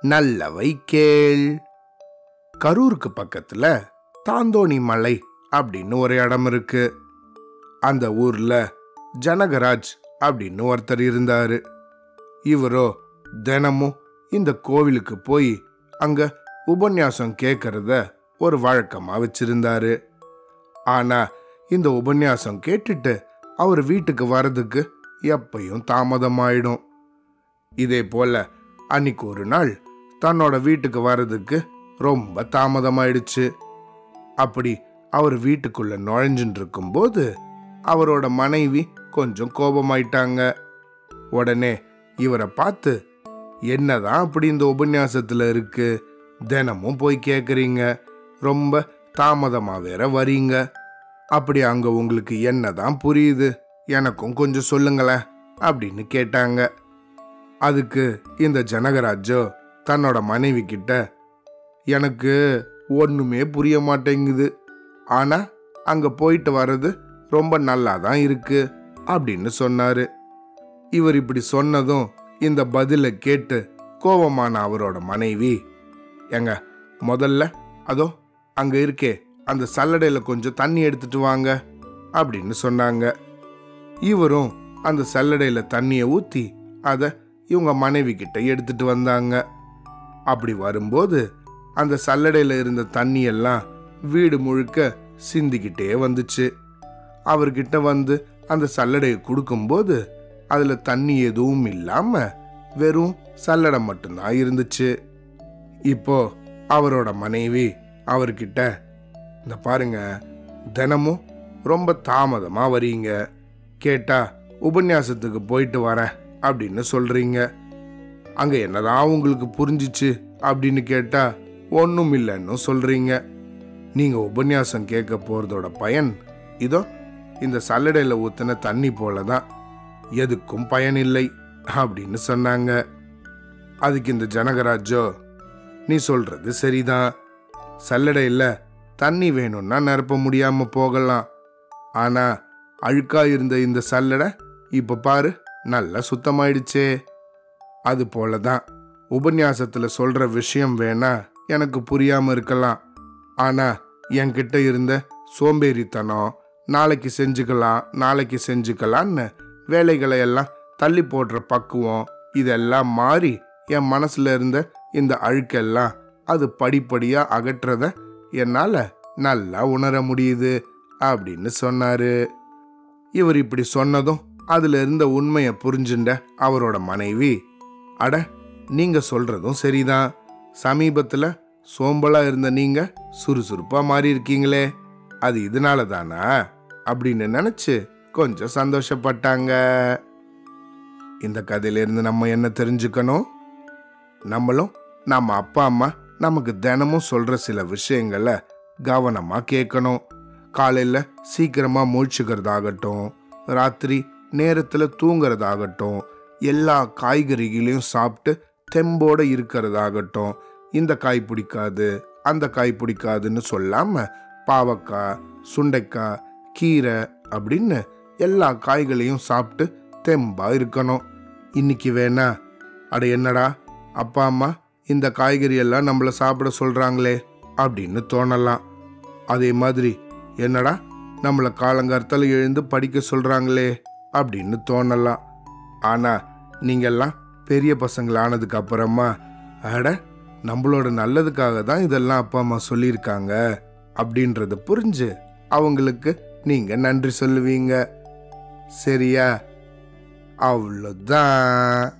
நல்லவை கேள். கரூருக்கு பக்கத்துல தாந்தோணி மலை அப்படின்னு ஒரு இடம் இருக்கு. அந்த ஊர்ல ஜனகராஜ் அப்படின்னு ஒருத்தர் இருந்தாரு. இவரோ தினமும் இந்த கோவிலுக்கு போய் அங்க உபன்யாசம் கேட்கறத ஒரு வழக்கமா வச்சிருந்தாரு. ஆனா இந்த உபன்யாசம் கேட்டுட்டு அவர் வீட்டுக்கு வர்றதுக்கு எப்பையும் தாமதமாயிடும். இதே போல அன்னைக்கு ஒரு நாள் தன்னோட வீட்டுக்கு வர்றதுக்கு ரொம்ப தாமதமாயிடுச்சு. அப்படி அவர் வீட்டுக்குள்ள நுழைஞ்சுட்டு இருக்கும்போது அவரோட மனைவி கொஞ்சம் கோபமாயிட்டாங்க. உடனே இவரை பார்த்து என்னதான் அப்படி இந்த உபன்யாசத்துல இருக்கு? தினமும் போய் கேட்குறீங்க ரொம்ப தாமதமா வேற வரீங்க. அப்படி அங்க உங்களுக்கு என்னதான் புரியுது? எனக்கும் கொஞ்சம் சொல்லுங்களேன். அப்படின்னு கேட்டாங்க. அதுக்கு இந்த ஜனகராஜோ தன்னோட மனைவி கிட்ட எனக்கு ஒண்ணுமே புரிய மாட்டேங்குது. ஆனா அங்க போயிட்டு வர்றது ரொம்ப நல்லா தான் இருக்கு அப்படின்னு சொன்னாரு. இவர் இப்படி சொன்னதும் இந்த பதிலை கேட்டு கோபமான அவரோட மனைவி எங்க முதல்ல அதோ அங்க இருக்கே அந்த சல்லடையில கொஞ்சம் தண்ணி எடுத்துட்டு வாங்க அப்படின்னு சொன்னாங்க. இவரும் அந்த சல்லடையில தண்ணியை ஊத்தி அதை இவங்க மனைவி கிட்ட எடுத்துட்டு வந்தாங்க. அப்படி வரும்போது அந்த சல்லடையில இருந்த தண்ணியெல்லாம் வீடு முழுக்க சிந்திக்கிட்டே வந்துச்சு. அவர்கிட்ட வந்து அந்த சல்லடையை கொடுக்கும்போது அதில் தண்ணி எதுவும் இல்லாமல் வெறும் சல்லடை மட்டும்தான் இருந்துச்சு. இப்போ அவரோட மனைவி அவர்கிட்ட இந்த பாருங்க தினமும் ரொம்ப தாமதமாக வரீங்க. கேட்டா உபன்யாசத்துக்கு போயிட்டு வரேன். அப்படின்னு சொல்றீங்க. அங்க என்னதான் உங்களுக்கு புரிஞ்சிச்சு அப்படின்னு கேட்டா ஒன்றும் இல்லைன்னு சொல்றீங்க. நீங்க உபன்யாசம் கேட்க போறதோட பயன் இதோ இந்த சல்லடையில ஊத்தின தண்ணி போல தான் எதுக்கும் பயன் இல்லை அப்படின்னு சொன்னாங்க. அதுக்கு இந்த ஜனகராஜோ நீ சொல்றது சரிதான். சல்லடையில் தண்ணி வேணும்னா நிரப்ப முடியாம போகலாம். ஆனா அழுக்கா இருந்த இந்த சல்லடை இப்ப பாரு. நல்லா சுத்தமாயிடுச்சே. அது போலதான் உபன்யாசத்தில் சொல்கிற விஷயம் வேணா எனக்கு புரியாம இருக்கலாம். ஆனா என்கிட்ட இருந்த சோம்பேறித்தனம் நாளைக்கு செஞ்சுக்கலாம் நாளைக்கு செஞ்சுக்கலான்னு வேலைகளை எல்லாம் தள்ளி போடுற பக்குவம் இதெல்லாம் மாறி என் மனசுல இருந்த இந்த அழுக்கெல்லாம் அது படிப்படியா அகற்றத என்னால நல்லா உணர முடியுது அப்படின்னு சொன்னாரு. இவர் இப்படி சொன்னதும் அதுல இருந்த உண்மையை புரிஞ்சுண்ட அவரோட மனைவி அட நீங்க சொல்றதும் சரிதான். சமீபத்துல சோம்பலா இருந்த நீங்க சுறுசுறுப்பா மாறி இருக்கீங்களே அது இதனால தானா அப்படின்னு நினைச்சு கொஞ்சம் சந்தோஷப்பட்டாங்க. இந்த கதையிலிருந்து நம்ம என்ன தெரிஞ்சுக்கணும்? நம்மளும் நம்ம அப்பா அம்மா நமக்கு தினமும் சொல்ற சில விஷயங்களை கவனமா கேட்கணும் காலையில சீக்கிரமா மூழ்ச்சிக்கிறதாகட்டும் ராத்திரி நேரத்தில் தூங்குறதாகட்டும் எல்லா காய்கறிகளையும் சாப்பிட்டு தெம்போடு இருக்கிறதாகட்டும் இந்த காய் பிடிக்காது அந்த காய் பிடிக்காதுன்னு சொல்லாமல் பாவக்காய் சுண்டைக்காய் கீரை அப்படின்னு எல்லா காய்களையும் சாப்பிட்டு தெம்பாக இருக்கணும். இன்னைக்கு வேணா. அட என்னடா அப்பா அம்மா இந்த காய்கறி எல்லாம் நம்மளை சாப்பிட சொல்கிறாங்களே அப்படின்னு தோணலாம். அதே மாதிரி என்னடா நம்மளை காலங்கார்த்தால் எழுந்து படிக்க சொல்கிறாங்களே அப்படின்னு தோணலாம். ஆனா நீங்கெல்லாம் பெரிய பசங்களானதுக்கு அப்புறமா அட நம்மளோட நல்லதுக்காக தான் இதெல்லாம் அப்பா அம்மா சொல்லியிருக்காங்க அப்படின்றத புரிஞ்சு அவங்களுக்கு நீங்க நன்றி சொல்லுவீங்க. சரியா? அவ்வளோதான்.